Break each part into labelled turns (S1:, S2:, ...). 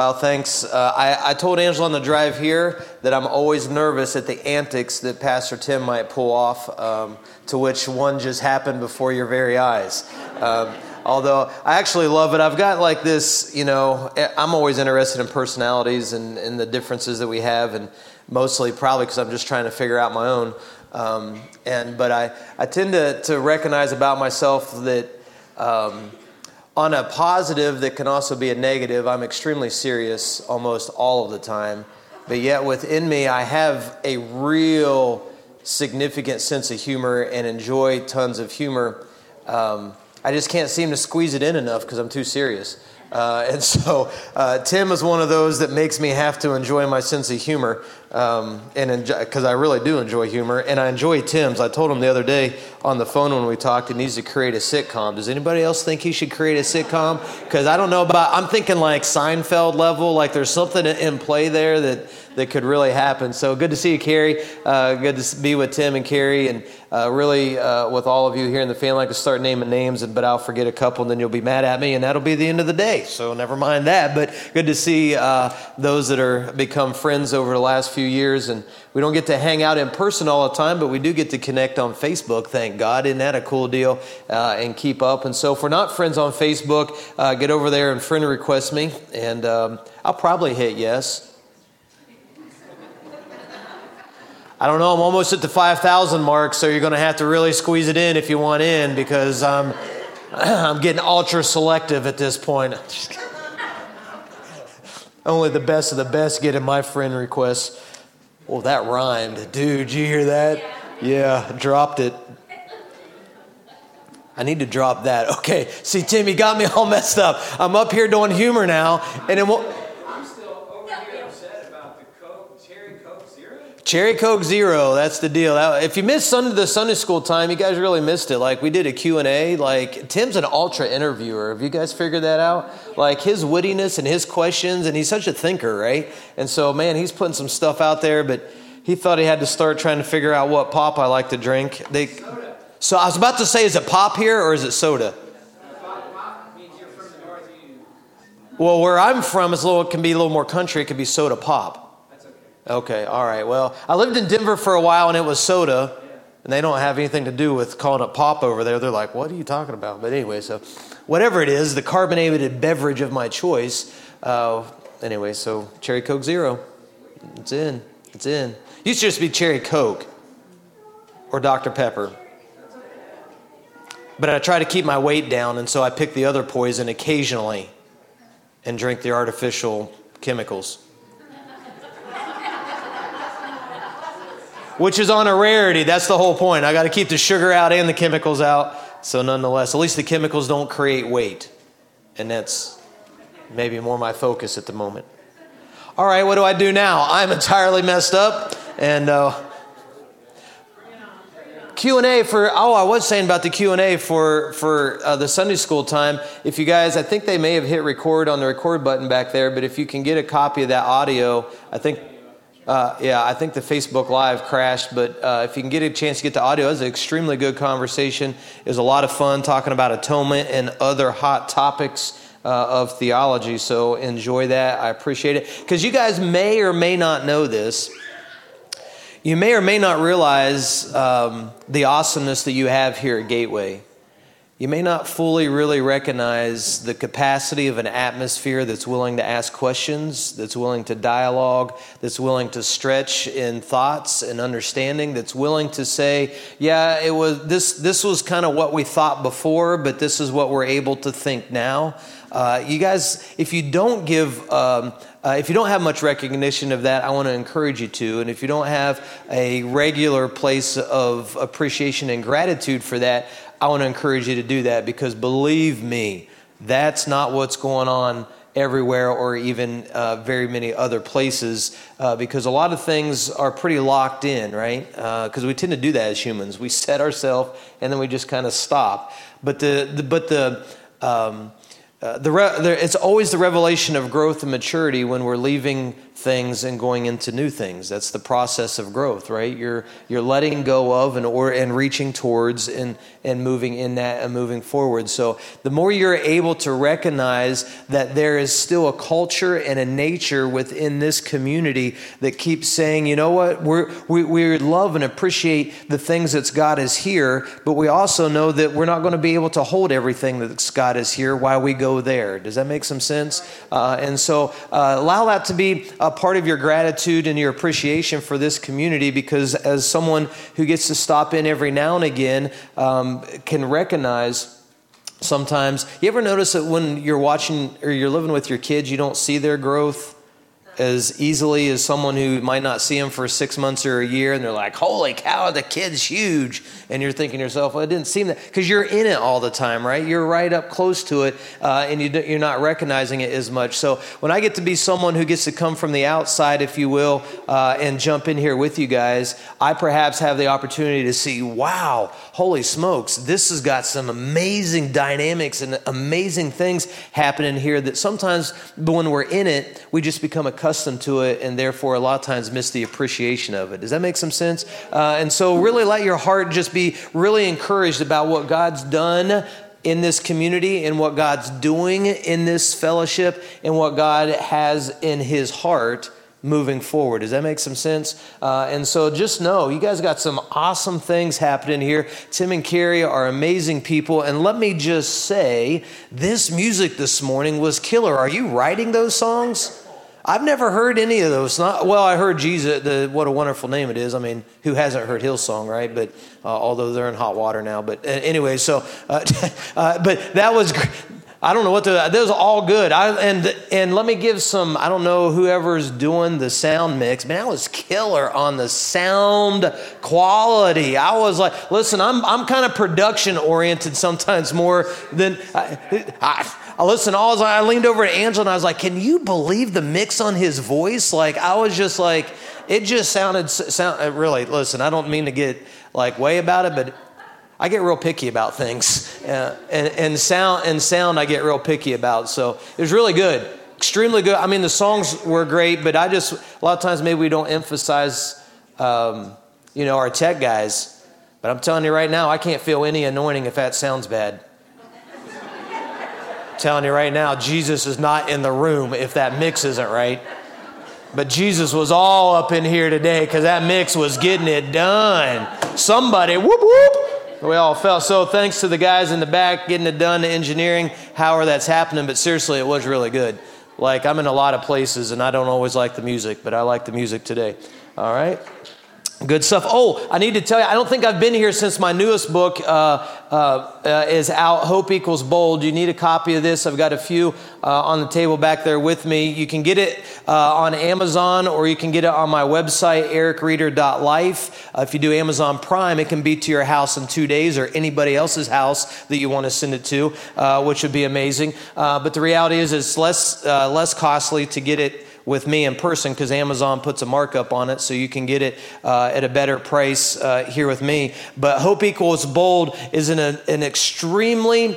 S1: Well, thanks. Uh, I, I told Angela on the drive here that I'm always nervous at the antics that Pastor Tim might pull off, um, to which one just happened before your very eyes. Um, although I actually love it. I've got like this, you know, I'm always interested in personalities and, and the differences that we have, and mostly probably because I'm just trying to figure out my own. Um, and but I, I tend to, to recognize about myself that um, on a positive that can also be a negative, I'm extremely serious almost all of the time. But yet within me, I have a real significant sense of humor and enjoy tons of humor. Um, I just can't seem to squeeze it in enough because I'm too serious. Uh, and so uh, Tim is one of those that makes me have to enjoy my sense of humor, um, and because I really do enjoy humor, and I enjoy Tim's. I told him the other day on the phone when we talked, he needs to create a sitcom. Does anybody else think he should create a sitcom? Because I don't know about. I'm thinking like Seinfeld level. Like there's something in play there that that could really happen. So good to see you, Carrie. Uh, good to be with Tim and Carrie, and uh, really uh, with all of you here in the family. I could start naming names, but I'll forget a couple, and then you'll be mad at me, and that'll be the end of the day. So never mind that. But good to see uh, those that are become friends over the last few years, and we don't get to hang out in person all the time, but we do get to connect on Facebook. Thank God, isn't that a cool deal? Uh, and keep up. And so, if we're not friends on Facebook, uh, get over there and friend request me, and um, I'll probably hit yes. I don't know, I'm almost at the 5,000 mark, so you're going to have to really squeeze it in if you want in because I'm, um, I'm getting ultra selective at this point. Only the best of the best get in my friend requests. Well, that rhymed. Dude, you hear that? Yeah, dropped it. I need to drop that. Okay, see, Tim, you got me all messed up. I'm up here doing humor now, and then we'll. Cherry Coke Zero, that's the deal. If you missed Sunday, the Sunday school time, you guys really missed it. Like we did a Q&A. Like Tim's an ultra interviewer. Have you guys figured that out? Like his wittiness and his questions, and he's such a thinker, right? And so, man, he's putting some stuff out there, but he thought he had to start trying to figure out what pop I like to drink. They, so I was about to say, is it pop here or is it soda? Well, where I'm from, it's a little, it can be a little more country. It can be soda pop. Okay, all right. Well, I lived in Denver for a while and it was soda, and they don't have anything to do with calling it pop over there. They're like, what are you talking about? But anyway, so whatever it is, the carbonated beverage of my choice. Uh, anyway, so Cherry Coke Zero. It's in. It's in. It used to just be Cherry Coke or Dr. Pepper. But I try to keep my weight down, and so I pick the other poison occasionally and drink the artificial chemicals. Which is on a rarity. That's the whole point. I got to keep the sugar out and the chemicals out. So, nonetheless, at least the chemicals don't create weight. And that's maybe more my focus at the moment. All right, what do I do now? I'm entirely messed up. And uh, Q&A for oh I was saying about the Q&A for for uh, the Sunday school time if you guys I think they may have hit record on the record button back there but if you can get a copy of that audio I think uh, yeah, I think the Facebook Live crashed, but uh, if you can get a chance to get the audio, it was an extremely good conversation. It was a lot of fun talking about atonement and other hot topics uh, of theology. So enjoy that. I appreciate it. Because you guys may or may not know this. You may or may not realize um, the awesomeness that you have here at Gateway. You may not fully really recognize the capacity of an atmosphere that's willing to ask questions, that's willing to dialogue, that's willing to stretch in thoughts and understanding, that's willing to say, yeah, it was this this was kind of what we thought before, but this is what we're able to think now. Uh, you guys, if you don't give um, uh, if you don't have much recognition of that, I want to encourage you to. And if you don't have a regular place of appreciation and gratitude for that, I want to encourage you to do that because believe me, that's not what's going on everywhere or even uh, very many other places uh, because a lot of things are pretty locked in, right? Because uh, we tend to do that as humans. We set ourselves and then we just kind of stop. But the, the but the um, uh, the, re- the, it's always the revelation of growth and maturity when we're leaving things and going into new things. That's the process of growth, right? You're you're letting go of and or and reaching towards and and moving in that and moving forward. So the more you're able to recognize that there is still a culture and a nature within this community that keeps saying, you know what, we're, we we love and appreciate the things that God is here, but we also know that we're not going to be able to hold everything that God is here while we go there. Does that make some sense? Uh, and so uh, allow that to be a part of your gratitude and your appreciation for this community because as someone who gets to stop in every now and again um, can recognize sometimes you ever notice that when you're watching or you're living with your kids you don't see their growth as easily as someone who might not see them for six months or a year and they're like, holy cow, the kid's huge. And you're thinking to yourself, well, it didn't seem that, because you're in it all the time, right? You're right up close to it uh, and you, are not recognizing it as much. So when I get to be someone who gets to come from the outside, if you will, uh, and jump in here with you guys, I perhaps have the opportunity to see, wow, holy smokes, this has got some amazing dynamics and amazing things happening here that sometimes when we're in it, we just become accustomed to it and therefore a lot of times miss the appreciation of it. Does that make some sense? Uh, and so, really let your heart just be really encouraged about what God's done in this community and what God's doing in this fellowship and what God has in his heart moving forward. Does that make some sense? Uh, and so just know you guys got some awesome things happening here. Tim and Carrie are amazing people. And let me just say, this music this morning was killer. Are you writing those songs? I've never heard any of those. Not, well, I heard Jesus, the, what a wonderful name it is. I mean, who hasn't heard Hillsong, right? But uh, although they're in hot water now. But uh, anyway, so, uh, uh, but that was, I don't know what that was all good. I, and, and let me give some, I don't know whoever's doing the sound mix, man, I was killer on the sound quality. I was like, listen, I'm, I'm kind of production oriented sometimes more than, I, I I listened, all I leaned over to Angela and I was like, can you believe the mix on his voice? Like, I was just like, it just sounded, sound, really, listen, I don't mean to get like way about it, but I get real picky about things. Uh, and, and sound, and sound I get real picky about. So it was really good. Extremely good. I mean, the songs were great, but I just, a lot of times maybe we don't emphasize, um, you know, our tech guys. But I'm telling you right now, I can't feel any anointing if that sounds bad telling you right now, Jesus is not in the room if that mix isn't right. But Jesus was all up in here today because that mix was getting it done. Somebody, whoop, whoop. We all felt so. Thanks to the guys in the back getting it done, the engineering, however that's happening. But seriously, it was really good. Like, I'm in a lot of places and I don't always like the music, but I like the music today. All right? Good stuff. Oh, I need to tell you, I don't think I've been here since my newest book uh, uh, uh, is out, Hope Equals Bold. You need a copy of this. I've got a few uh, on the table back there with me. You can get it uh, on Amazon or you can get it on my website, ericreader.life. Uh, if you do Amazon Prime, it can be to your house in two days or anybody else's house that you want to send it to, which would be amazing. but the reality is, it's less, less costly to get it with me in person because Amazon puts a markup on it, so you can get it uh, at a better price uh, here with me. But Hope Equals Bold is an, an extremely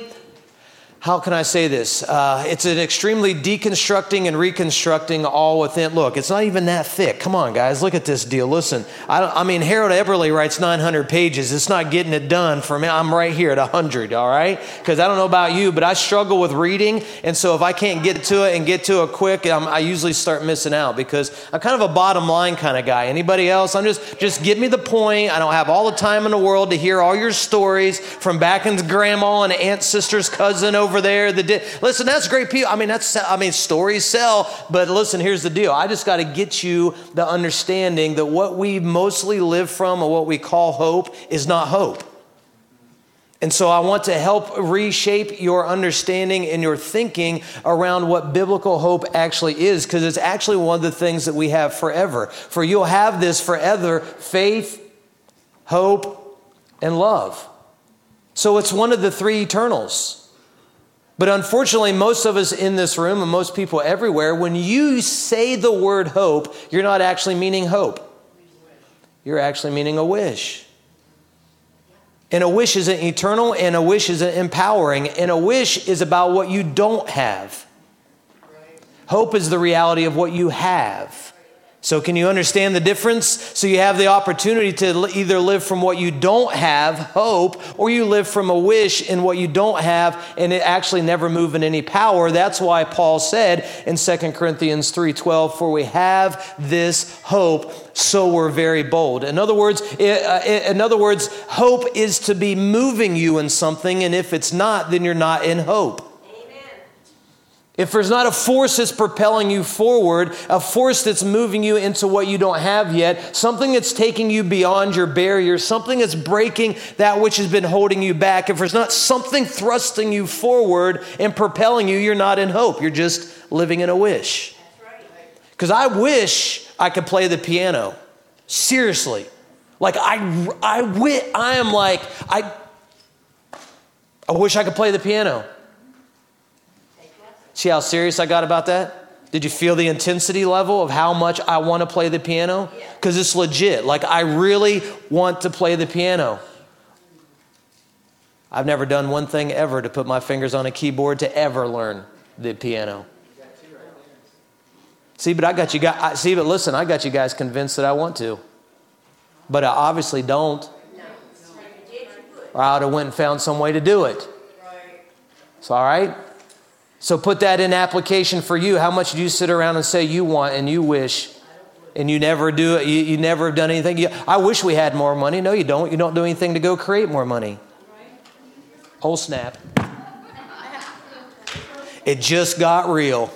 S1: how can I say this? Uh, it's an extremely deconstructing and reconstructing all within. Look, it's not even that thick. Come on, guys, look at this deal. Listen, I, I, mean, Harold Eberle writes 900 pages. It's not getting it done for me. I'm right here at 100, all right? Because I don't know about you, but I struggle with reading. And so if I can't get to it and get to it quick, I'm, I usually start missing out because I'm kind of a bottom line kind of guy. Anybody else? I'm just, just give me the point. I don't have all the time in the world to hear all your stories from back in grandma and aunt, sister's cousin over over there. The listen, that's great people. I mean, that's I mean, stories sell. But listen, here's the deal. I just got to get you the understanding that what we mostly live from, or what we call hope, is not hope. And so I want to help reshape your understanding and your thinking around what biblical hope actually is, because it's actually one of the things that we have forever. For you'll have this forever faith, hope, and love. So it's one of the three eternals. But unfortunately, most of us in this room and most people everywhere, when you say the word hope, you're not actually meaning hope. You're actually meaning a wish. And a wish isn't eternal, and a wish isn't empowering, and a wish is about what you don't have. Hope is the reality of what you have. So, can you understand the difference? So, you have the opportunity to either live from what you don't have, hope, or you live from a wish in what you don't have, and it actually never move in any power. That's why Paul said in 2 Corinthians 3:12, "For we have this hope, so we're very bold." In other words, uh, in other words, hope is to be moving you in something, and if it's not, then you're not in hope. If there's not a force that's propelling you forward, a force that's moving you into what you don't have yet, something that's taking you beyond your barriers, something that's breaking that which has been holding you back, if there's not something thrusting you forward and propelling you, you're not in hope. You're just living in a wish. Because I wish I could play the piano. Seriously. Like, I, I, I am like, I, I wish I could play the piano. See how serious I got about that? Did you feel the intensity level of how much I want to play the piano? Because it's legit. Like, I really want to play the piano. I've never done one thing ever to put my fingers on a keyboard to ever learn the piano. See, but I got you guys, see, but listen, I got you guys convinced that I want to. But I obviously don't. Or I would have went and found some way to do it. It's all right. So put that in application for you. How much do you sit around and say you want and you wish and you never do it? You, you never have done anything. You, I wish we had more money. No, you don't. You don't do anything to go create more money. Whole snap. It just got real.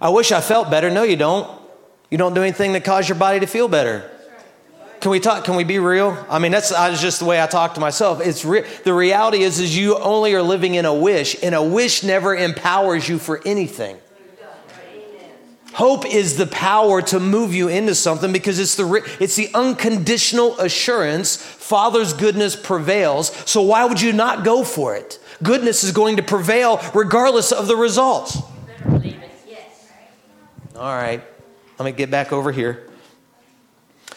S1: I wish I felt better. No, you don't. You don't do anything to cause your body to feel better. Can we talk? Can we be real? I mean, that's, that's just the way I talk to myself. It's re- the reality is, is you only are living in a wish, and a wish never empowers you for anything. Hope is the power to move you into something because it's the, it's the unconditional assurance Father's goodness prevails. So why would you not go for it? Goodness is going to prevail regardless of the results. All right, let me get back over here.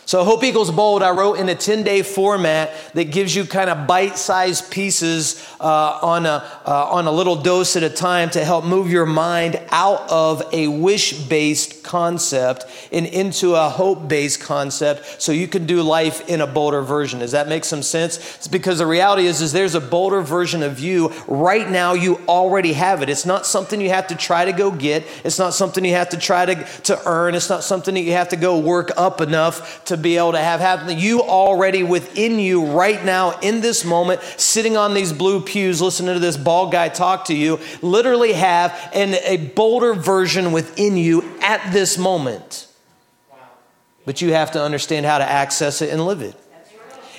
S1: So, Hope Equals Bold, I wrote in a 10 day format that gives you kind of bite sized pieces uh, on, a, uh, on a little dose at a time to help move your mind out of a wish based concept and into a hope based concept so you can do life in a bolder version. Does that make some sense? It's because the reality is, is there's a bolder version of you right now. You already have it. It's not something you have to try to go get, it's not something you have to try to, to earn, it's not something that you have to go work up enough to be able to have happen. You already within you right now in this moment, sitting on these blue pews, listening to this bald guy talk to you, literally have an, a bolder version within you at this moment. But you have to understand how to access it and live it.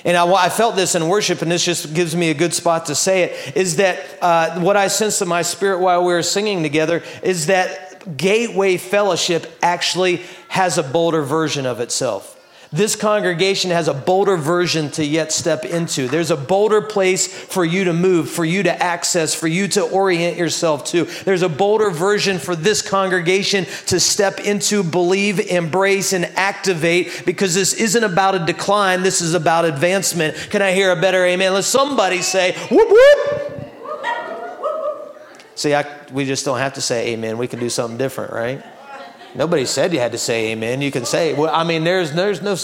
S1: And I, I, felt this in worship, and this just gives me a good spot to say it, is that uh, what I sensed in my spirit while we were singing together is that Gateway Fellowship actually has a bolder version of itself. This congregation has a bolder version to yet step into. There's a bolder place for you to move, for you to access, for you to orient yourself to. There's a bolder version for this congregation to step into, believe, embrace, and activate because this isn't about a decline. This is about advancement. Can I hear a better amen? Let somebody say, whoop, whoop. See, I, we just don't have to say amen. We can do something different, right? Nobody said you had to say amen. You can say, well, I mean, there's, there's no.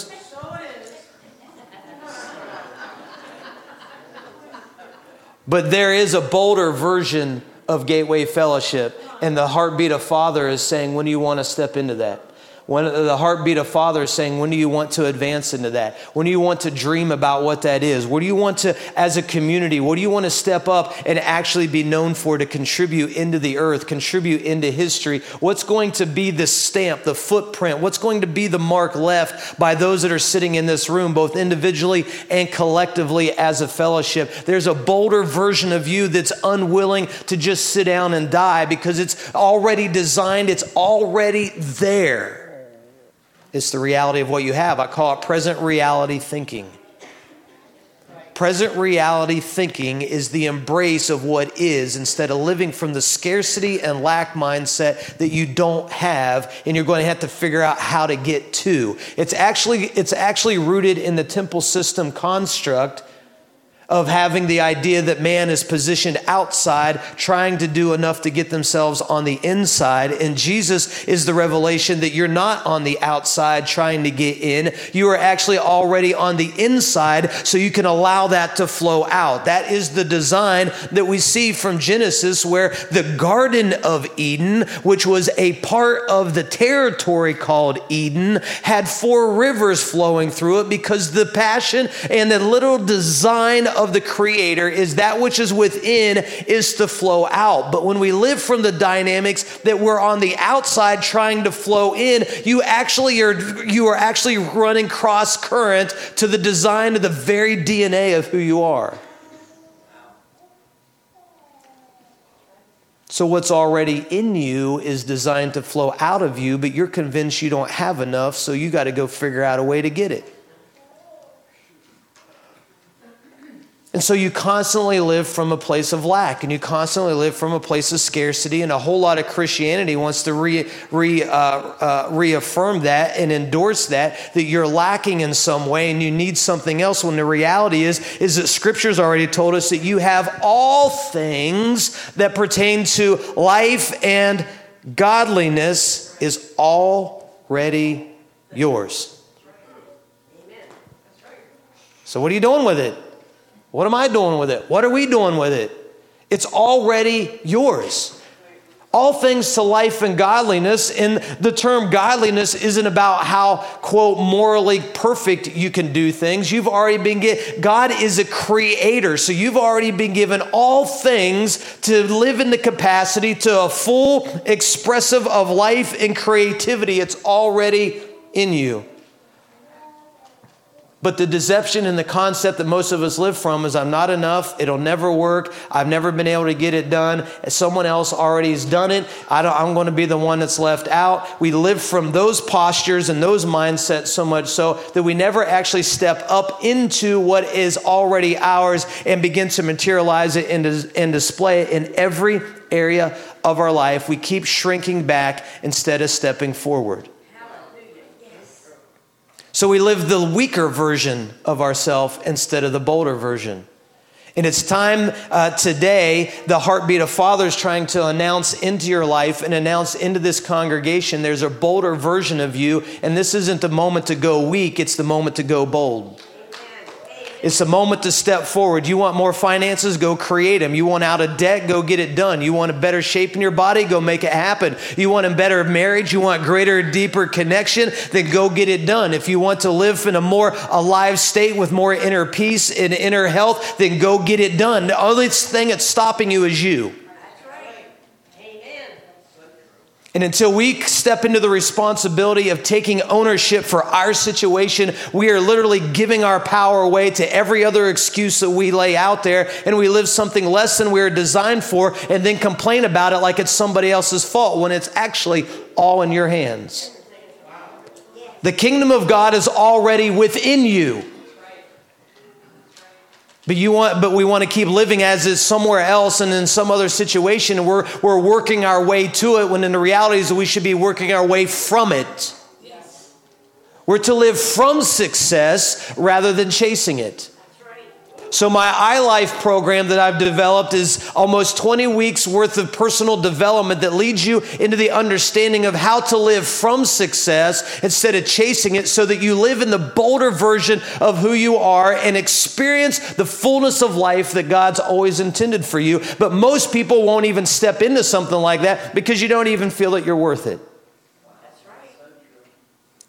S1: But there is a bolder version of Gateway Fellowship. And the heartbeat of Father is saying, when do you want to step into that? When the heartbeat of Father is saying, when do you want to advance into that? When do you want to dream about what that is? What do you want to, as a community, what do you want to step up and actually be known for to contribute into the earth, contribute into history? What's going to be the stamp, the footprint? What's going to be the mark left by those that are sitting in this room, both individually and collectively as a fellowship? There's a bolder version of you that's unwilling to just sit down and die because it's already designed, it's already there. It's the reality of what you have. I call it present reality thinking. Present reality thinking is the embrace of what is instead of living from the scarcity and lack mindset that you don't have and you're going to have to figure out how to get to. It's actually, it's actually rooted in the temple system construct of having the idea that man is positioned outside, trying to do enough to get themselves on the inside. And Jesus is the revelation that you're not on the outside trying to get in. You are actually already on the inside, so you can allow that to flow out. That is the design that we see from Genesis, where the Garden of Eden, which was a part of the territory called Eden, had four rivers flowing through it because the passion and the little design of the Creator is that which is within is to flow out. But when we live from the dynamics that we're on the outside trying to flow in, you actually are you are actually running cross current to the design of the very DNA of who you are. So, what's already in you is designed to flow out of you, but you're convinced you don't have enough, so you got to go figure out a way to get it. And so you constantly live from a place of lack and you constantly live from a place of scarcity. And a whole lot of Christianity wants to re, re, uh, uh, reaffirm that and endorse that, that you're lacking in some way and you need something else. When the reality is, is that Scripture's already told us that you have all things that pertain to life and godliness is already yours. So, what are you doing with it? What am I doing with it? What are we doing with it? It's already yours. All things to life and godliness, and the term godliness isn't about how, quote, morally perfect you can do things. You've already been given, God is a creator, so you've already been given all things to live in the capacity to a full expressive of life and creativity. It's already in you. But the deception and the concept that most of us live from is I'm not enough. It'll never work. I've never been able to get it done. Someone else already has done it. I am going to be the one that's left out. We live from those postures and those mindsets so much so that we never actually step up into what is already ours and begin to materialize it and, and display it in every area of our life. We keep shrinking back instead of stepping forward. So we live the weaker version of ourself instead of the bolder version. And it's time uh, today, the heartbeat of Father is trying to announce into your life and announce into this congregation there's a bolder version of you. And this isn't the moment to go weak, it's the moment to go bold. It's a moment to step forward. You want more finances? Go create them. You want out of debt? Go get it done. You want a better shape in your body? Go make it happen. You want a better marriage? You want greater, deeper connection? Then go get it done. If you want to live in a more alive state with more inner peace and inner health, then go get it done. The only thing that's stopping you is you. And until we step into the responsibility of taking ownership for our situation, we are literally giving our power away to every other excuse that we lay out there, and we live something less than we are designed for, and then complain about it like it's somebody else's fault when it's actually all in your hands. The kingdom of God is already within you. But you want, but we want to keep living as is somewhere else and in some other situation, and we're we're working our way to it. When in the reality is that we should be working our way from it. Yes. We're to live from success rather than chasing it. So, my iLife program that I've developed is almost 20 weeks worth of personal development that leads you into the understanding of how to live from success instead of chasing it so that you live in the bolder version of who you are and experience the fullness of life that God's always intended for you. But most people won't even step into something like that because you don't even feel that you're worth it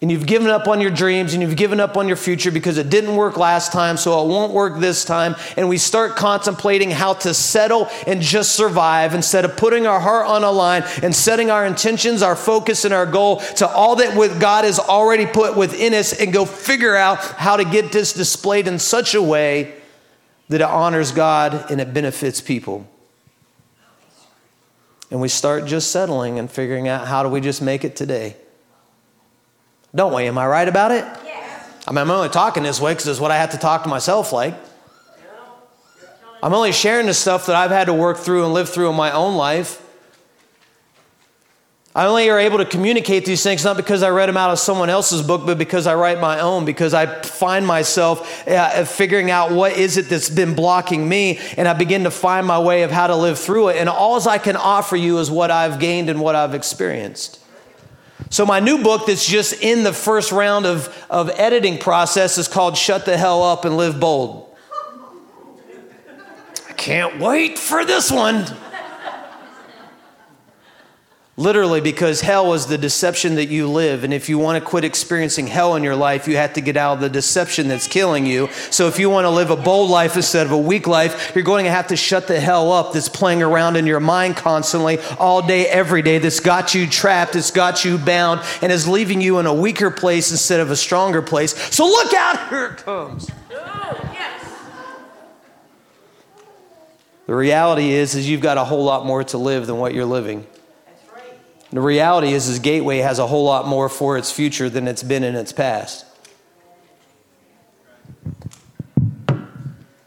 S1: and you've given up on your dreams and you've given up on your future because it didn't work last time, so it won't work this time. And we start contemplating how to settle and just survive instead of putting our heart on a line and setting our intentions, our focus, and our goal to all that God has already put within us and go figure out how to get this displayed in such a way that it honors God and it benefits people. And we start just settling and figuring out how do we just make it today. Don't we? Am I right about it? Yes. I mean, I'm only talking this way because it's what I have to talk to myself like. I'm only sharing the stuff that I've had to work through and live through in my own life. I only are able to communicate these things not because I read them out of someone else's book, but because I write my own, because I find myself uh, figuring out what is it that's been blocking me, and I begin to find my way of how to live through it. And all I can offer you is what I've gained and what I've experienced. So, my new book that's just in the first round of, of editing process is called Shut the Hell Up and Live Bold. I can't wait for this one. Literally, because hell is the deception that you live. And if you want to quit experiencing hell in your life, you have to get out of the deception that's killing you. So, if you want to live a bold life instead of a weak life, you're going to have to shut the hell up that's playing around in your mind constantly, all day, every day, that's got you trapped, that's got you bound, and is leaving you in a weaker place instead of a stronger place. So, look out, here it comes. The reality is, is you've got a whole lot more to live than what you're living. The reality is, is Gateway has a whole lot more for its future than it's been in its past.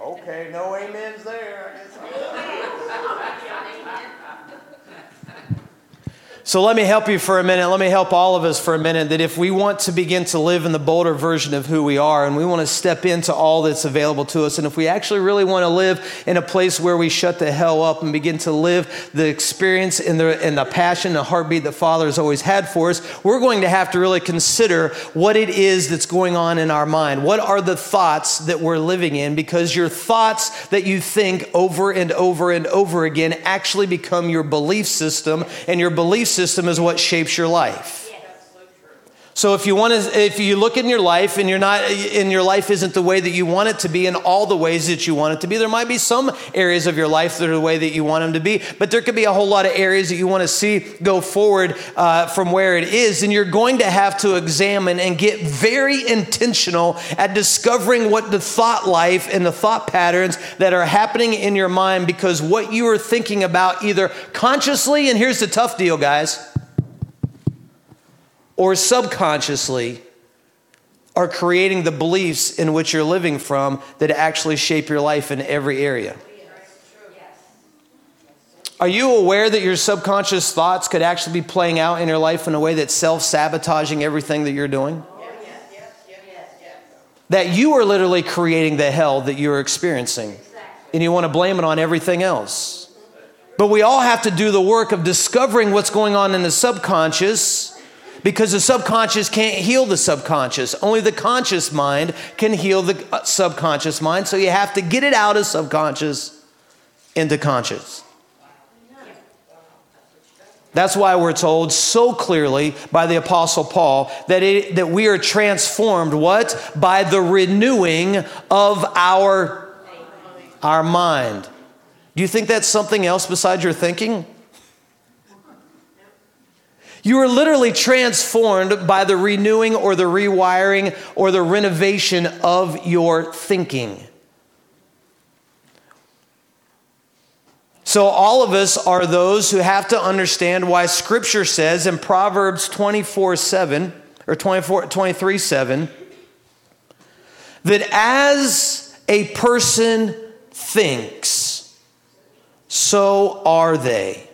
S1: Okay, no amens there. So let me help you for a minute. Let me help all of us for a minute that if we want to begin to live in the bolder version of who we are and we want to step into all that's available to us, and if we actually really want to live in a place where we shut the hell up and begin to live the experience and the, and the passion, the heartbeat that Father has always had for us, we're going to have to really consider what it is that's going on in our mind. What are the thoughts that we're living in? Because your thoughts that you think over and over and over again actually become your belief system, and your belief system is what shapes your life. So if you want to, if you look in your life and you're not, and your life isn't the way that you want it to be in all the ways that you want it to be, there might be some areas of your life that are the way that you want them to be, but there could be a whole lot of areas that you want to see go forward uh, from where it is, and you're going to have to examine and get very intentional at discovering what the thought life and the thought patterns that are happening in your mind, because what you are thinking about either consciously, and here's the tough deal, guys or subconsciously are creating the beliefs in which you're living from that actually shape your life in every area. Are you aware that your subconscious thoughts could actually be playing out in your life in a way that's self sabotaging everything that you're doing? That you are literally creating the hell that you're experiencing. And you want to blame it on everything else. But we all have to do the work of discovering what's going on in the subconscious because the subconscious can't heal the subconscious. Only the conscious mind can heal the uh, subconscious mind. So you have to get it out of subconscious into conscious. That's why we're told so clearly by the apostle Paul that it, that we are transformed what? By the renewing of our our mind. Do you think that's something else besides your thinking? You are literally transformed by the renewing or the rewiring or the renovation of your thinking. So, all of us are those who have to understand why Scripture says in Proverbs 24 7 or 24, 23 7 that as a person thinks, so are they.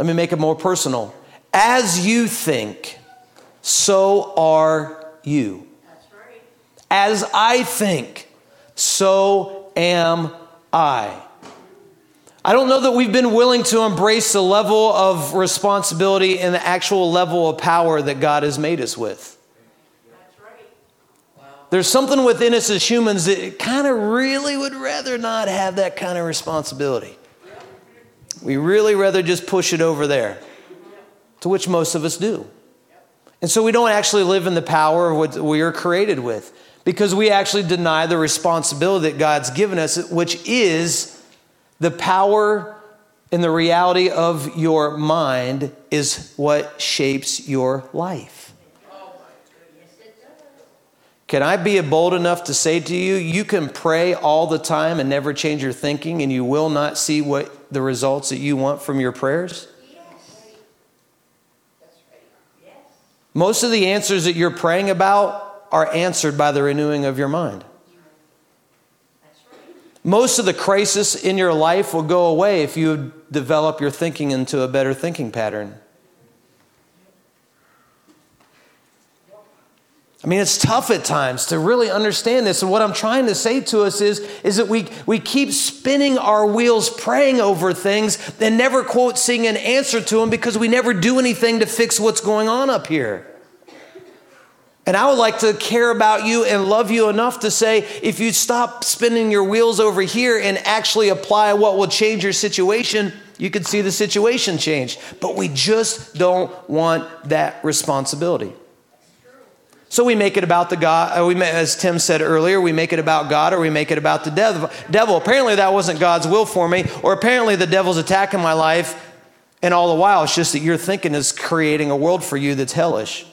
S1: Let me make it more personal. As you think, so are you. As I think, so am I. I don't know that we've been willing to embrace the level of responsibility and the actual level of power that God has made us with. There's something within us as humans that kind of really would rather not have that kind of responsibility. We really rather just push it over there, to which most of us do. And so we don't actually live in the power of what we are created with because we actually deny the responsibility that God's given us, which is the power and the reality of your mind is what shapes your life. Can I be bold enough to say to you, you can pray all the time and never change your thinking, and you will not see what the results that you want from your prayers? Most of the answers that you're praying about are answered by the renewing of your mind. Most of the crisis in your life will go away if you develop your thinking into a better thinking pattern. I mean, it's tough at times to really understand this. And what I'm trying to say to us is, is that we, we keep spinning our wheels, praying over things, and never, quote, seeing an answer to them because we never do anything to fix what's going on up here. And I would like to care about you and love you enough to say, if you stop spinning your wheels over here and actually apply what will change your situation, you could see the situation change. But we just don't want that responsibility. So we make it about the God, uh, we, as Tim said earlier, we make it about God or we make it about the devil. Apparently, that wasn't God's will for me, or apparently, the devil's attacking my life, and all the while, it's just that your thinking is creating a world for you that's hellish.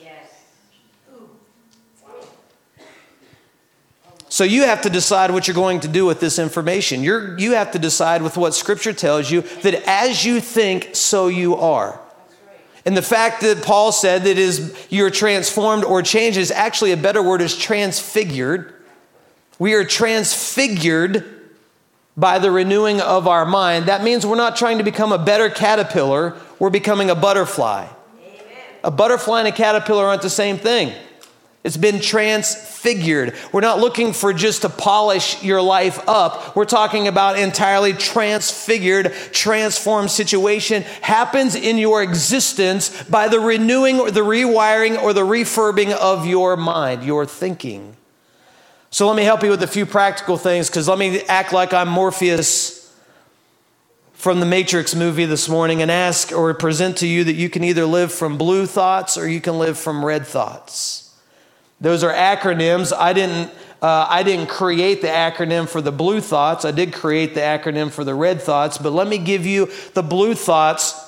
S1: So you have to decide what you're going to do with this information. You're, you have to decide with what Scripture tells you that as you think, so you are. And the fact that Paul said that is you're transformed or changed is actually a better word is transfigured. We are transfigured by the renewing of our mind. That means we're not trying to become a better caterpillar, we're becoming a butterfly. Amen. A butterfly and a caterpillar aren't the same thing. It's been transfigured. We're not looking for just to polish your life up. We're talking about entirely transfigured, transformed situation happens in your existence by the renewing or the rewiring or the refurbing of your mind, your thinking. So let me help you with a few practical things because let me act like I'm Morpheus from the Matrix movie this morning and ask or present to you that you can either live from blue thoughts or you can live from red thoughts. Those are acronyms. I didn't, uh, I didn't create the acronym for the blue thoughts. I did create the acronym for the red thoughts. But let me give you the blue thoughts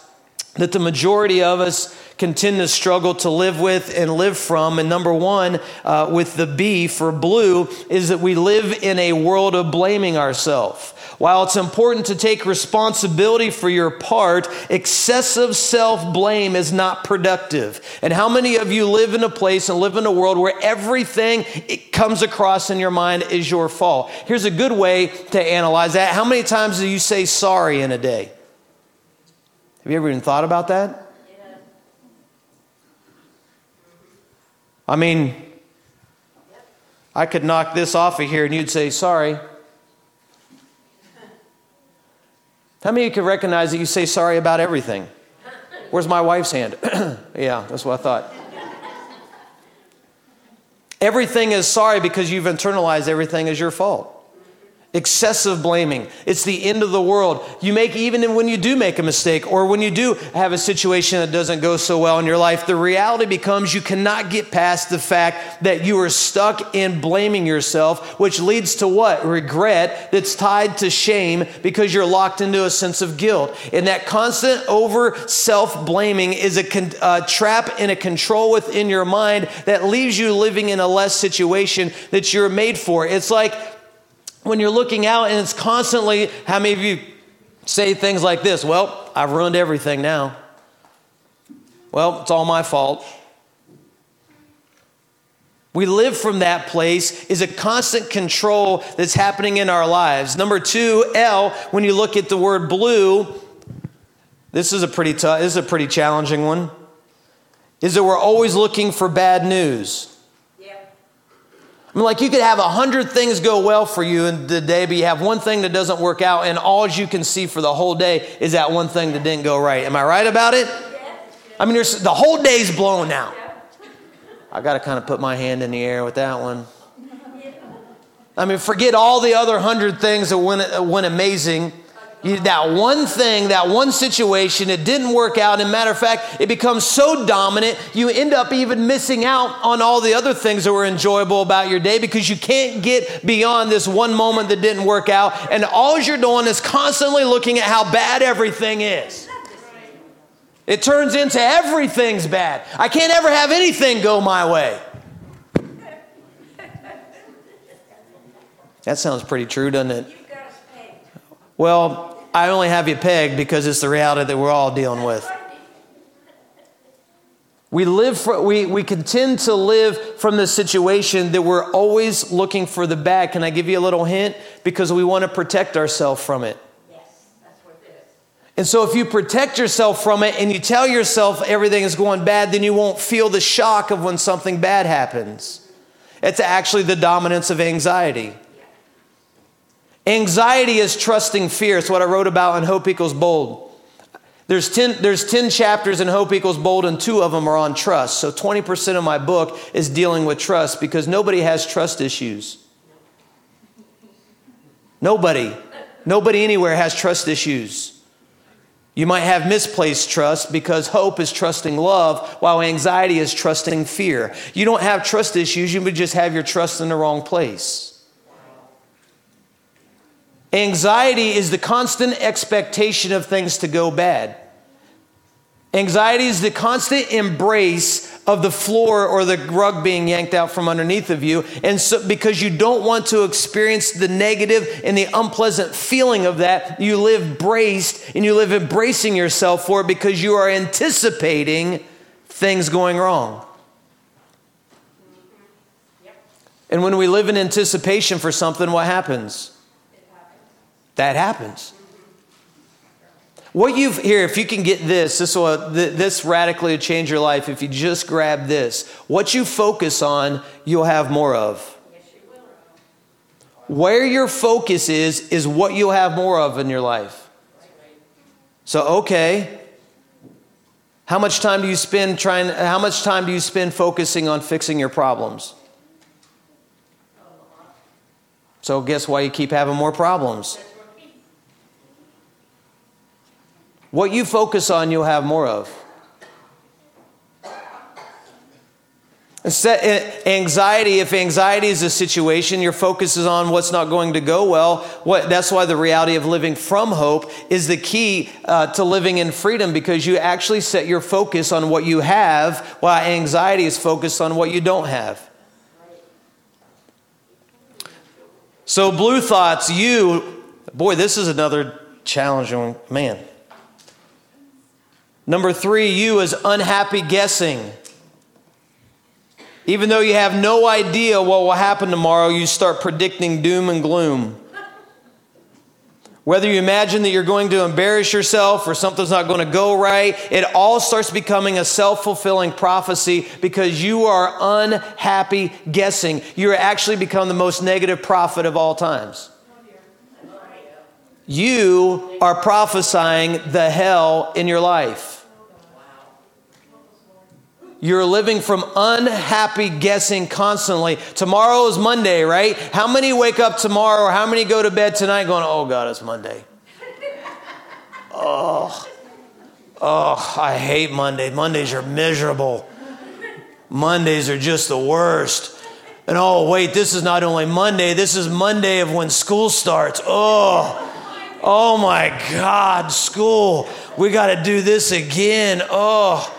S1: that the majority of us can tend to struggle to live with and live from. And number one, uh, with the B for blue, is that we live in a world of blaming ourselves. While it's important to take responsibility for your part, excessive self blame is not productive. And how many of you live in a place and live in a world where everything it comes across in your mind is your fault? Here's a good way to analyze that. How many times do you say sorry in a day? Have you ever even thought about that? I mean, I could knock this off of here and you'd say, sorry. How many of you can recognize that you say sorry about everything? Where's my wife's hand? yeah, that's what I thought. Everything is sorry because you've internalized everything as your fault excessive blaming. It's the end of the world. You make, even when you do make a mistake or when you do have a situation that doesn't go so well in your life, the reality becomes you cannot get past the fact that you are stuck in blaming yourself, which leads to what? Regret that's tied to shame because you're locked into a sense of guilt. And that constant over self blaming is a con- uh, trap and a control within your mind that leaves you living in a less situation that you're made for. It's like, when you're looking out and it's constantly, how many of you say things like this? Well, I've ruined everything now. Well, it's all my fault. We live from that place is a constant control that's happening in our lives. Number two, L, when you look at the word blue, this is a pretty tough, this is a pretty challenging one, is that we're always looking for bad news. I mean, like you could have a hundred things go well for you in the day, but you have one thing that doesn't work out, and all you can see for the whole day is that one thing that didn't go right. Am I right about it? I mean, the whole day's blown now. I got to kind of put my hand in the air with that one. I mean, forget all the other hundred things that went, went amazing. You, that one thing, that one situation, it didn't work out. And matter of fact, it becomes so dominant, you end up even missing out on all the other things that were enjoyable about your day because you can't get beyond this one moment that didn't work out. And all you're doing is constantly looking at how bad everything is. It turns into everything's bad. I can't ever have anything go my way. That sounds pretty true, doesn't it? Well, I only have you pegged because it's the reality that we're all dealing with. We live for, we, we contend to live from the situation that we're always looking for the bad. Can I give you a little hint? Because we want to protect ourselves from it.
S2: Yes, that's what it is.
S1: And so, if you protect yourself from it and you tell yourself everything is going bad, then you won't feel the shock of when something bad happens. It's actually the dominance of anxiety. Anxiety is trusting fear. It's what I wrote about in Hope Equals Bold. There's 10, there's 10 chapters in Hope Equals Bold, and two of them are on trust. So 20% of my book is dealing with trust because nobody has trust issues. Nobody. Nobody anywhere has trust issues. You might have misplaced trust because hope is trusting love, while anxiety is trusting fear. You don't have trust issues, you would just have your trust in the wrong place. Anxiety is the constant expectation of things to go bad. Anxiety is the constant embrace of the floor or the rug being yanked out from underneath of you. And so, because you don't want to experience the negative and the unpleasant feeling of that, you live braced and you live embracing yourself for it because you are anticipating things going wrong. And when we live in anticipation for something, what happens? That happens. What you've here, if you can get this, this will this radically change your life. If you just grab this, what you focus on, you'll have more of. Where your focus is, is what you'll have more of in your life. So, okay, how much time do you spend trying? How much time do you spend focusing on fixing your problems? So, guess why you keep having more problems? What you focus on, you'll have more of. Anxiety, if anxiety is a situation, your focus is on what's not going to go well. What, that's why the reality of living from hope is the key uh, to living in freedom because you actually set your focus on what you have, while anxiety is focused on what you don't have. So, blue thoughts, you, boy, this is another challenging man. Number three, you is unhappy guessing. Even though you have no idea what will happen tomorrow, you start predicting doom and gloom. Whether you imagine that you're going to embarrass yourself or something's not going to go right, it all starts becoming a self fulfilling prophecy because you are unhappy guessing. You actually become the most negative prophet of all times. You are prophesying the hell in your life. You're living from unhappy guessing constantly. Tomorrow is Monday, right? How many wake up tomorrow or how many go to bed tonight going, oh God, it's Monday? Oh, oh, I hate Monday. Mondays are miserable. Mondays are just the worst. And oh, wait, this is not only Monday, this is Monday of when school starts. Oh, oh my God, school. We got to do this again. Oh,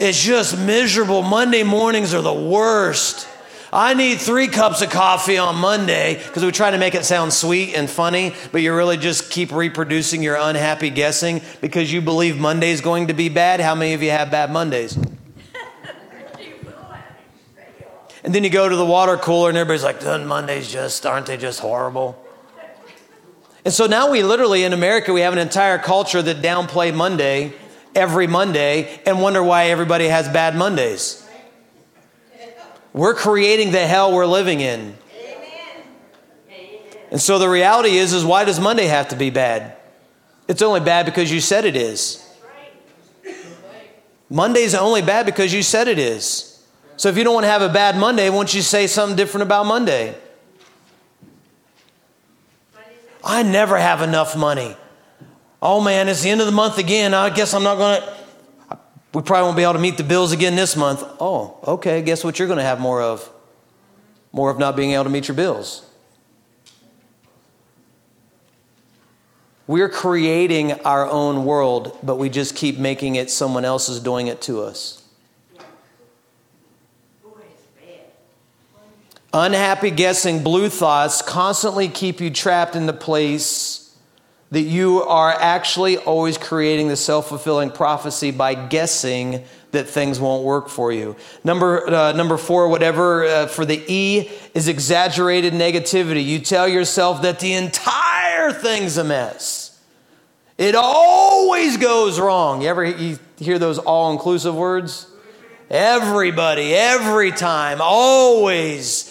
S1: it's just miserable. Monday mornings are the worst. I need three cups of coffee on Monday because we try to make it sound sweet and funny, but you really just keep reproducing your unhappy guessing because you believe Monday's going to be bad. How many of you have bad Mondays? and then you go to the water cooler and everybody's like, Mondays just, aren't they just horrible? And so now we literally, in America, we have an entire culture that downplay Monday every Monday and wonder why everybody has bad Mondays. We're creating the hell we're living in. And so the reality is is why does Monday have to be bad? It's only bad because you said it is. Monday's only bad because you said it is. So if you don't want to have a bad Monday, why don't you say something different about Monday? I never have enough money. Oh man, it's the end of the month again. I guess I'm not going to. We probably won't be able to meet the bills again this month. Oh, okay. Guess what you're going to have more of? More of not being able to meet your bills. We're creating our own world, but we just keep making it someone else is doing it to us. Unhappy guessing, blue thoughts constantly keep you trapped in the place that you are actually always creating the self fulfilling prophecy by guessing that things won't work for you. Number, uh, number four, whatever uh, for the E is exaggerated negativity. You tell yourself that the entire thing's a mess. It always goes wrong. You ever you hear those all inclusive words? Everybody, every time, always.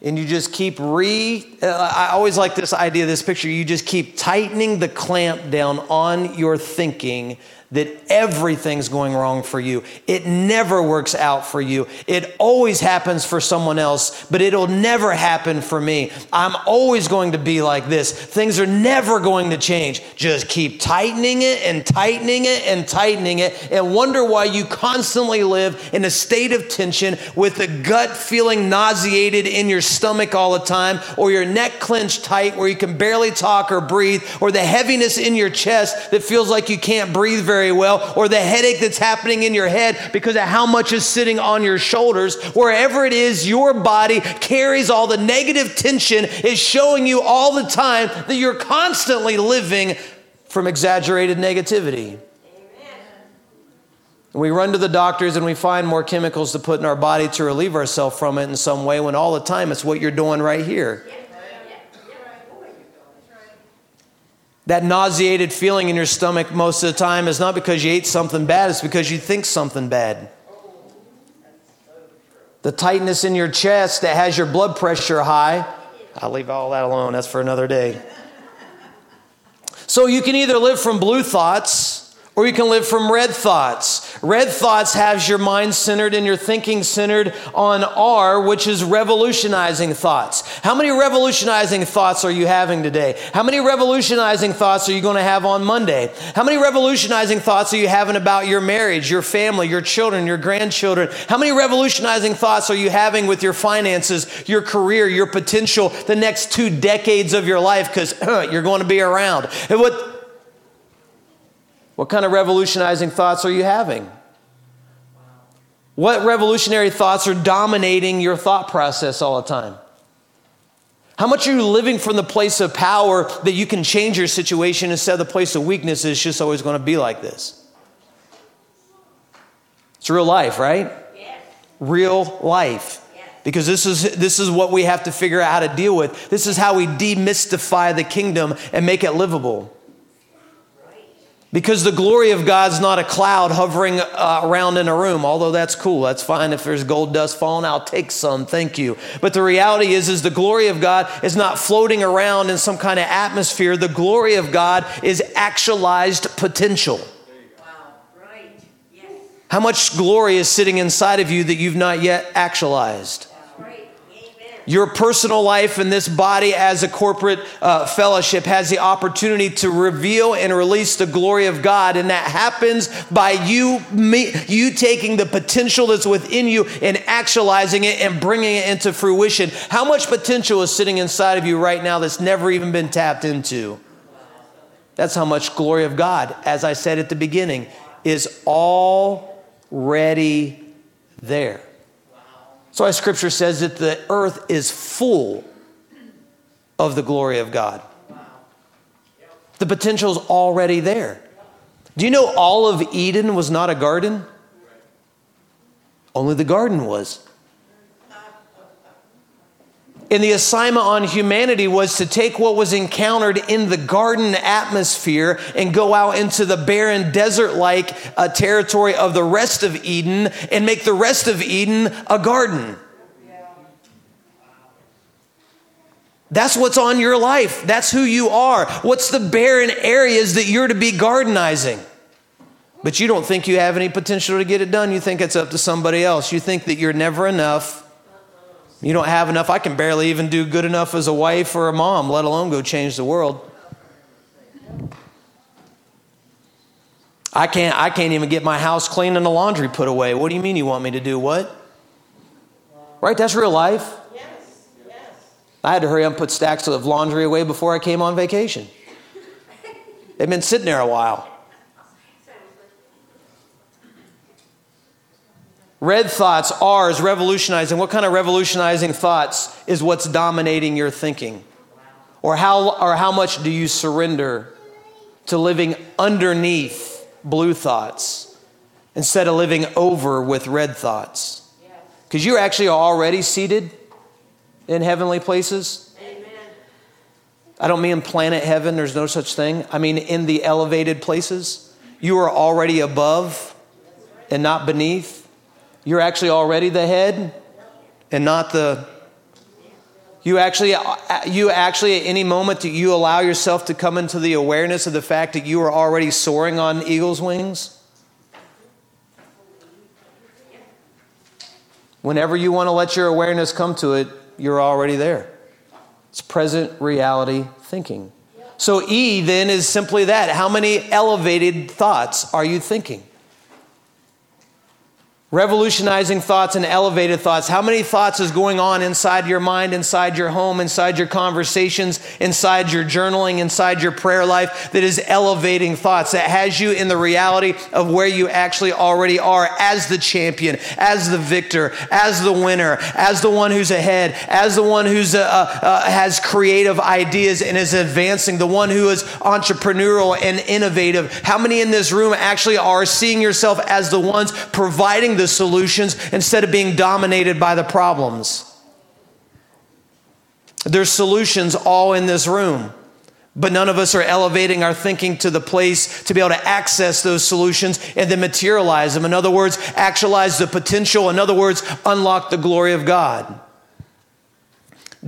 S1: And you just keep re. Uh, I always like this idea, this picture. You just keep tightening the clamp down on your thinking that everything's going wrong for you. It never works out for you. It always happens for someone else, but it'll never happen for me. I'm always going to be like this. Things are never going to change. Just keep tightening it and tightening it and tightening it and wonder why you constantly live in a state of tension with the gut feeling nauseated in your stomach all the time or your neck clenched tight where you can barely talk or breathe or the heaviness in your chest that feels like you can't breathe very very well, or the headache that's happening in your head because of how much is sitting on your shoulders. Wherever it is, your body carries all the negative tension, is showing you all the time that you're constantly living from exaggerated negativity. We run to the doctors and we find more chemicals to put in our body to relieve ourselves from it in some way when all the time it's what you're doing right here. That nauseated feeling in your stomach most of the time is not because you ate something bad, it's because you think something bad. The tightness in your chest that has your blood pressure high, I'll leave all that alone, that's for another day. So you can either live from blue thoughts or you can live from red thoughts. Red thoughts has your mind centered and your thinking centered on R, which is revolutionizing thoughts. How many revolutionizing thoughts are you having today? How many revolutionizing thoughts are you going to have on Monday? How many revolutionizing thoughts are you having about your marriage, your family, your children, your grandchildren? How many revolutionizing thoughts are you having with your finances, your career, your potential, the next two decades of your life? Because you're going to be around. And what what kind of revolutionizing thoughts are you having? What revolutionary thoughts are dominating your thought process all the time? How much are you living from the place of power that you can change your situation instead of the place of weakness is just always going to be like this? It's real life, right? Yes. Real life. Yes. Because this is, this is what we have to figure out how to deal with. This is how we demystify the kingdom and make it livable. Because the glory of God's not a cloud hovering uh, around in a room, although that's cool. That's fine. If there's gold dust falling, I'll take some. Thank you. But the reality is, is the glory of God is not floating around in some kind of atmosphere. The glory of God is actualized potential. Wow. Right. Yes. How much glory is sitting inside of you that you've not yet actualized? Your personal life in this body as a corporate uh, fellowship has the opportunity to reveal and release the glory of God. And that happens by you, me, you taking the potential that's within you and actualizing it and bringing it into fruition. How much potential is sitting inside of you right now that's never even been tapped into? That's how much glory of God, as I said at the beginning, is already there. That's why scripture says that the earth is full of the glory of God. The potential is already there. Do you know all of Eden was not a garden? Only the garden was. And the assignment on humanity was to take what was encountered in the garden atmosphere and go out into the barren desert like uh, territory of the rest of Eden and make the rest of Eden a garden. That's what's on your life. That's who you are. What's the barren areas that you're to be gardenizing? But you don't think you have any potential to get it done. You think it's up to somebody else. You think that you're never enough you don't have enough. I can barely even do good enough as a wife or a mom, let alone go change the world. I can't, I can't even get my house clean and the laundry put away. What do you mean you want me to do what? Right? That's real life. Yes. Yes. I had to hurry up and put stacks of laundry away before I came on vacation. They've been sitting there a while. Red thoughts, R is revolutionizing. What kind of revolutionizing thoughts is what's dominating your thinking? Or how, or how much do you surrender to living underneath blue thoughts instead of living over with red thoughts? Because you're actually already seated in heavenly places. I don't mean planet heaven, there's no such thing. I mean in the elevated places. You are already above and not beneath. You're actually already the head and not the you actually you actually at any moment do you allow yourself to come into the awareness of the fact that you are already soaring on eagle's wings? Whenever you want to let your awareness come to it, you're already there. It's present reality thinking. So, E then is simply that. How many elevated thoughts are you thinking? Revolutionizing thoughts and elevated thoughts. How many thoughts is going on inside your mind, inside your home, inside your conversations, inside your journaling, inside your prayer life that is elevating thoughts, that has you in the reality of where you actually already are as the champion, as the victor, as the winner, as the one who's ahead, as the one who's uh, uh, has creative ideas and is advancing, the one who is entrepreneurial and innovative. How many in this room actually are seeing yourself as the ones providing the solutions instead of being dominated by the problems. There's solutions all in this room, but none of us are elevating our thinking to the place to be able to access those solutions and then materialize them. In other words, actualize the potential. In other words, unlock the glory of God.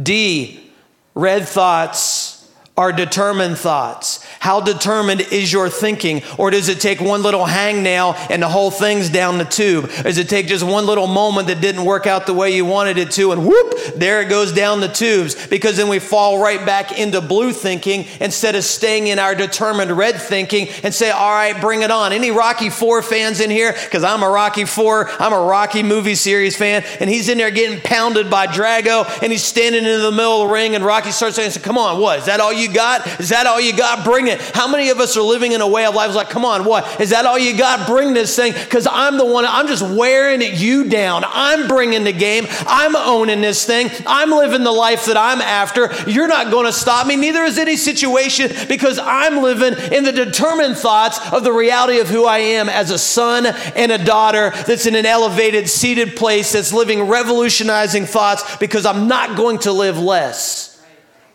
S1: D, red thoughts are determined thoughts. How determined is your thinking? Or does it take one little hangnail and the whole thing's down the tube? Does it take just one little moment that didn't work out the way you wanted it to and whoop, there it goes down the tubes? Because then we fall right back into blue thinking instead of staying in our determined red thinking and say, all right, bring it on. Any Rocky 4 fans in here? Because I'm a Rocky 4, I'm a Rocky movie series fan, and he's in there getting pounded by Drago and he's standing in the middle of the ring and Rocky starts saying, come on, what? Is that all you got? Is that all you got? Bring it. How many of us are living in a way of life like, come on, what? Is that all you got? Bring this thing because I'm the one, I'm just wearing you down. I'm bringing the game. I'm owning this thing. I'm living the life that I'm after. You're not going to stop me. Neither is any situation because I'm living in the determined thoughts of the reality of who I am as a son and a daughter that's in an elevated, seated place that's living revolutionizing thoughts because I'm not going to live less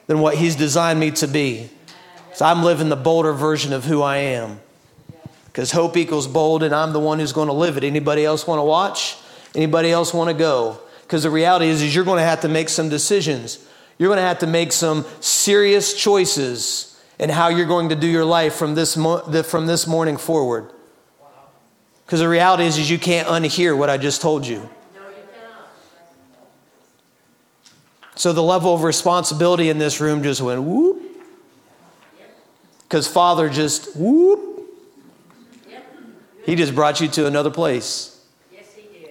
S1: than what He's designed me to be. So I'm living the bolder version of who I am. Because hope equals bold, and I'm the one who's going to live it. Anybody else want to watch? Anybody else want to go? Because the reality is, is you're going to have to make some decisions. You're going to have to make some serious choices in how you're going to do your life from this, mo- from this morning forward. Because the reality is, is you can't unhear what I just told you. So the level of responsibility in this room just went whoop. Because Father just whoop. He just brought you to another place.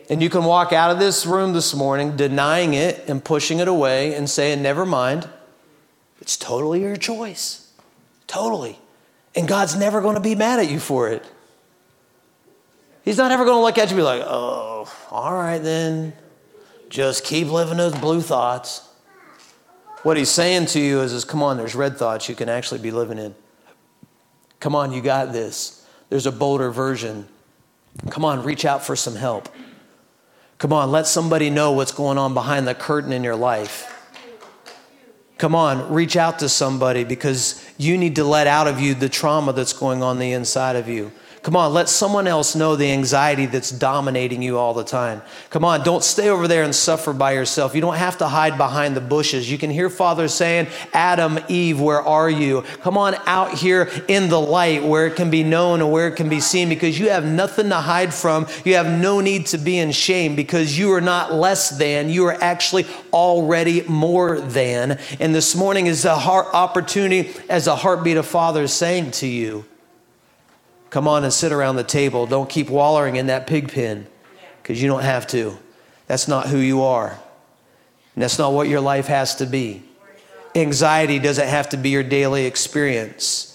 S1: And you can walk out of this room this morning denying it and pushing it away and saying, Never mind. It's totally your choice. Totally. And God's never going to be mad at you for it. He's not ever going to look at you and be like, Oh, all right then. Just keep living those blue thoughts. What he's saying to you is, is come on, there's red thoughts you can actually be living in. Come on, you got this. There's a bolder version. Come on, reach out for some help. Come on, let somebody know what's going on behind the curtain in your life. Come on, reach out to somebody because you need to let out of you the trauma that's going on the inside of you. Come on, let someone else know the anxiety that's dominating you all the time. Come on, don't stay over there and suffer by yourself. You don't have to hide behind the bushes. You can hear Father saying, Adam, Eve, where are you? Come on out here in the light where it can be known and where it can be seen because you have nothing to hide from. You have no need to be in shame because you are not less than. You are actually already more than. And this morning is a heart opportunity as a heartbeat of Father is saying to you. Come on and sit around the table. Don't keep wallowing in that pig pen because you don't have to. That's not who you are. And that's not what your life has to be. Anxiety doesn't have to be your daily experience.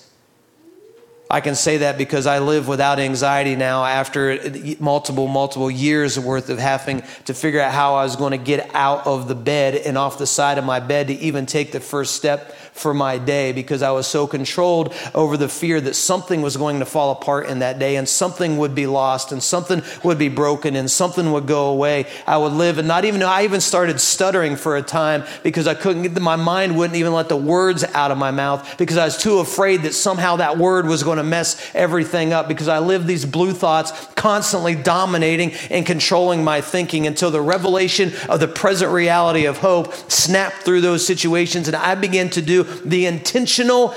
S1: I can say that because I live without anxiety now after multiple, multiple years worth of having to figure out how I was going to get out of the bed and off the side of my bed to even take the first step for my day because I was so controlled over the fear that something was going to fall apart in that day and something would be lost and something would be broken and something would go away. I would live and not even know. I even started stuttering for a time because I couldn't get, my mind wouldn't even let the words out of my mouth because I was too afraid that somehow that word was going to mess everything up because I live these blue thoughts constantly dominating and controlling my thinking until the revelation of the present reality of hope snapped through those situations and I began to do the intentional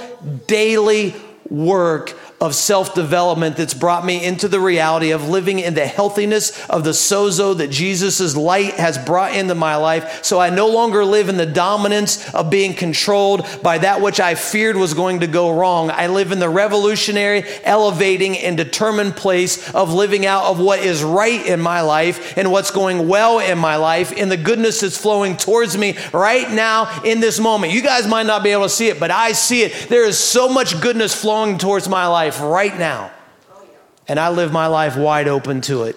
S1: daily work of self development that's brought me into the reality of living in the healthiness of the sozo that Jesus' light has brought into my life. So I no longer live in the dominance of being controlled by that which I feared was going to go wrong. I live in the revolutionary, elevating, and determined place of living out of what is right in my life and what's going well in my life and the goodness that's flowing towards me right now in this moment. You guys might not be able to see it, but I see it. There is so much goodness flowing towards my life life right now. And I live my life wide open to it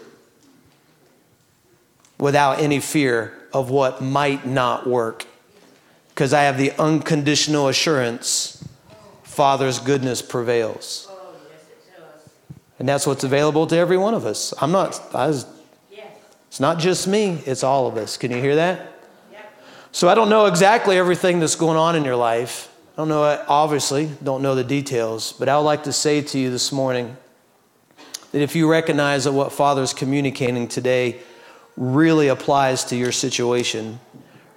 S1: without any fear of what might not work. Because I have the unconditional assurance Father's goodness prevails. And that's what's available to every one of us. I'm not, I was, it's not just me, it's all of us. Can you hear that? So I don't know exactly everything that's going on in your life. I don't know, obviously, don't know the details, but I would like to say to you this morning that if you recognize that what Father's communicating today really applies to your situation,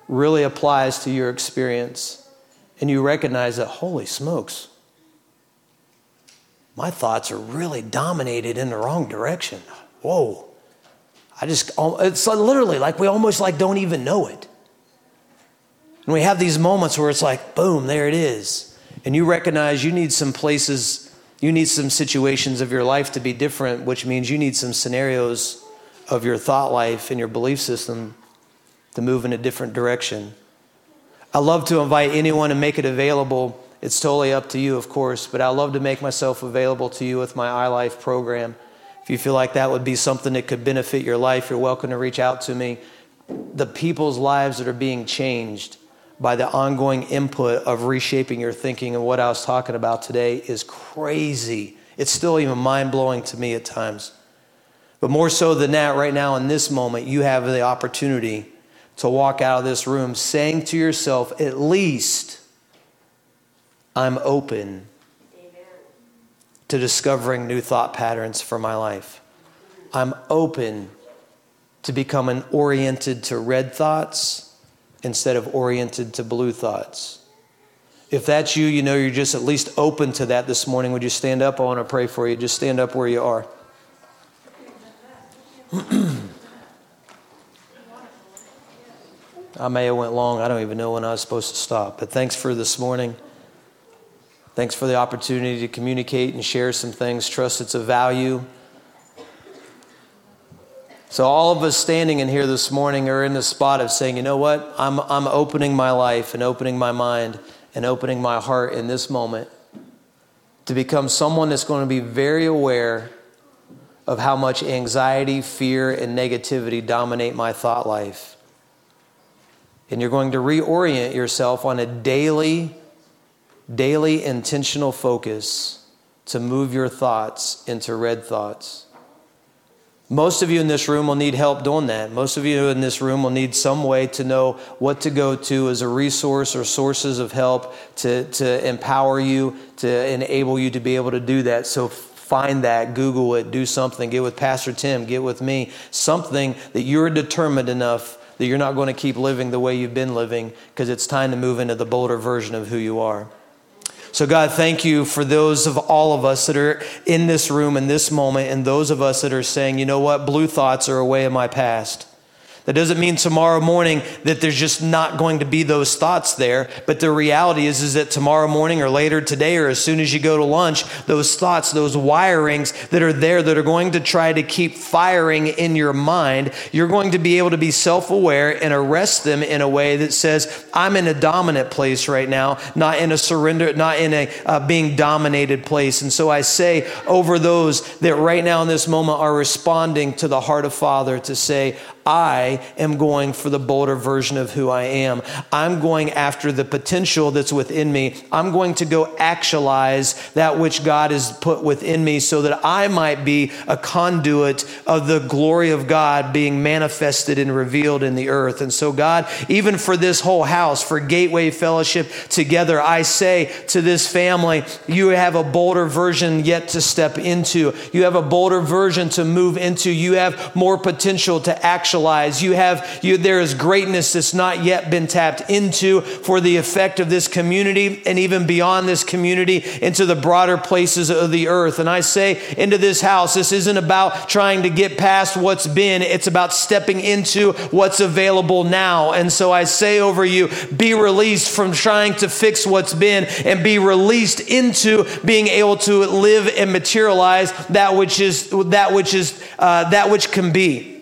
S1: really applies to your experience, and you recognize that, holy smokes, my thoughts are really dominated in the wrong direction. Whoa. I just, it's literally like we almost like don't even know it. And we have these moments where it's like, boom, there it is. And you recognize you need some places, you need some situations of your life to be different, which means you need some scenarios of your thought life and your belief system to move in a different direction. I love to invite anyone and make it available. It's totally up to you, of course, but I love to make myself available to you with my iLife program. If you feel like that would be something that could benefit your life, you're welcome to reach out to me. The people's lives that are being changed by the ongoing input of reshaping your thinking and what I was talking about today is crazy. It's still even mind blowing to me at times. But more so than that, right now in this moment, you have the opportunity to walk out of this room saying to yourself, at least I'm open to discovering new thought patterns for my life. I'm open to becoming oriented to red thoughts instead of oriented to blue thoughts. If that's you, you know you're just at least open to that this morning. Would you stand up? I want to pray for you. Just stand up where you are. I may have went long. I don't even know when I was supposed to stop. But thanks for this morning. Thanks for the opportunity to communicate and share some things. Trust it's a value. So, all of us standing in here this morning are in the spot of saying, you know what? I'm, I'm opening my life and opening my mind and opening my heart in this moment to become someone that's going to be very aware of how much anxiety, fear, and negativity dominate my thought life. And you're going to reorient yourself on a daily, daily intentional focus to move your thoughts into red thoughts. Most of you in this room will need help doing that. Most of you in this room will need some way to know what to go to as a resource or sources of help to, to empower you, to enable you to be able to do that. So find that, Google it, do something, get with Pastor Tim, get with me, something that you're determined enough that you're not going to keep living the way you've been living because it's time to move into the bolder version of who you are. So, God, thank you for those of all of us that are in this room in this moment, and those of us that are saying, you know what, blue thoughts are a way of my past. That doesn't mean tomorrow morning that there's just not going to be those thoughts there. But the reality is, is that tomorrow morning or later today or as soon as you go to lunch, those thoughts, those wirings that are there that are going to try to keep firing in your mind, you're going to be able to be self aware and arrest them in a way that says, I'm in a dominant place right now, not in a surrender, not in a uh, being dominated place. And so I say over those that right now in this moment are responding to the heart of Father to say, I am going for the bolder version of who I am. I'm going after the potential that's within me. I'm going to go actualize that which God has put within me so that I might be a conduit of the glory of God being manifested and revealed in the earth. And so, God, even for this whole house, for Gateway Fellowship together, I say to this family, you have a bolder version yet to step into. You have a bolder version to move into. You have more potential to actualize you have, you, there is greatness that's not yet been tapped into for the effect of this community and even beyond this community into the broader places of the earth. And I say into this house, this isn't about trying to get past what's been, it's about stepping into what's available now. And so I say over you, be released from trying to fix what's been and be released into being able to live and materialize that which is that which is uh, that which can be.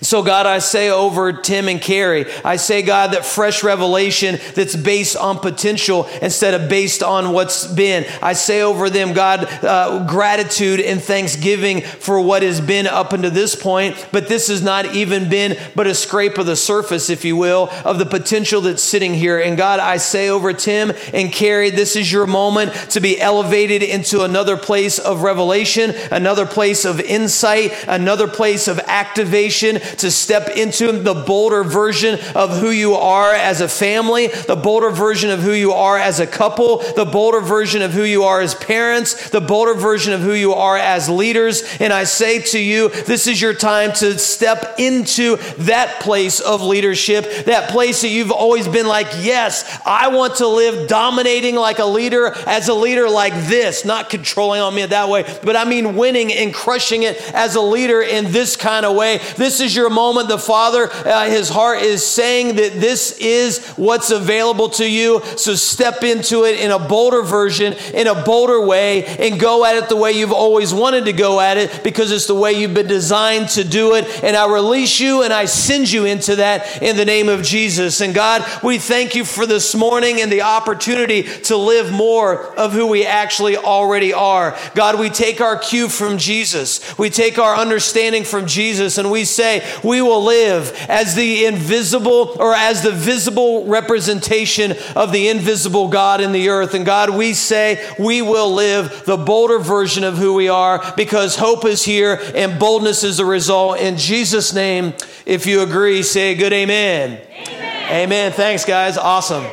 S1: So, God, I say over Tim and Carrie, I say, God, that fresh revelation that's based on potential instead of based on what's been. I say over them, God, uh, gratitude and thanksgiving for what has been up until this point. But this has not even been but a scrape of the surface, if you will, of the potential that's sitting here. And God, I say over Tim and Carrie, this is your moment to be elevated into another place of revelation, another place of insight, another place of activation to step into the bolder version of who you are as a family, the bolder version of who you are as a couple, the bolder version of who you are as parents, the bolder version of who you are as leaders. And I say to you, this is your time to step into that place of leadership, that place that you've always been like, yes, I want to live dominating like a leader, as a leader like this, not controlling on me that way, but I mean winning and crushing it as a leader in this kind of way. This is your moment, the Father, uh, his heart is saying that this is what's available to you. So step into it in a bolder version, in a bolder way, and go at it the way you've always wanted to go at it because it's the way you've been designed to do it. And I release you and I send you into that in the name of Jesus. And God, we thank you for this morning and the opportunity to live more of who we actually already are. God, we take our cue from Jesus. We take our understanding from Jesus and we say, we will live as the invisible or as the visible representation of the invisible God in the earth. And God, we say we will live the bolder version of who we are because hope is here and boldness is the result. In Jesus' name, if you agree, say a good amen. Amen. amen. Thanks, guys. Awesome.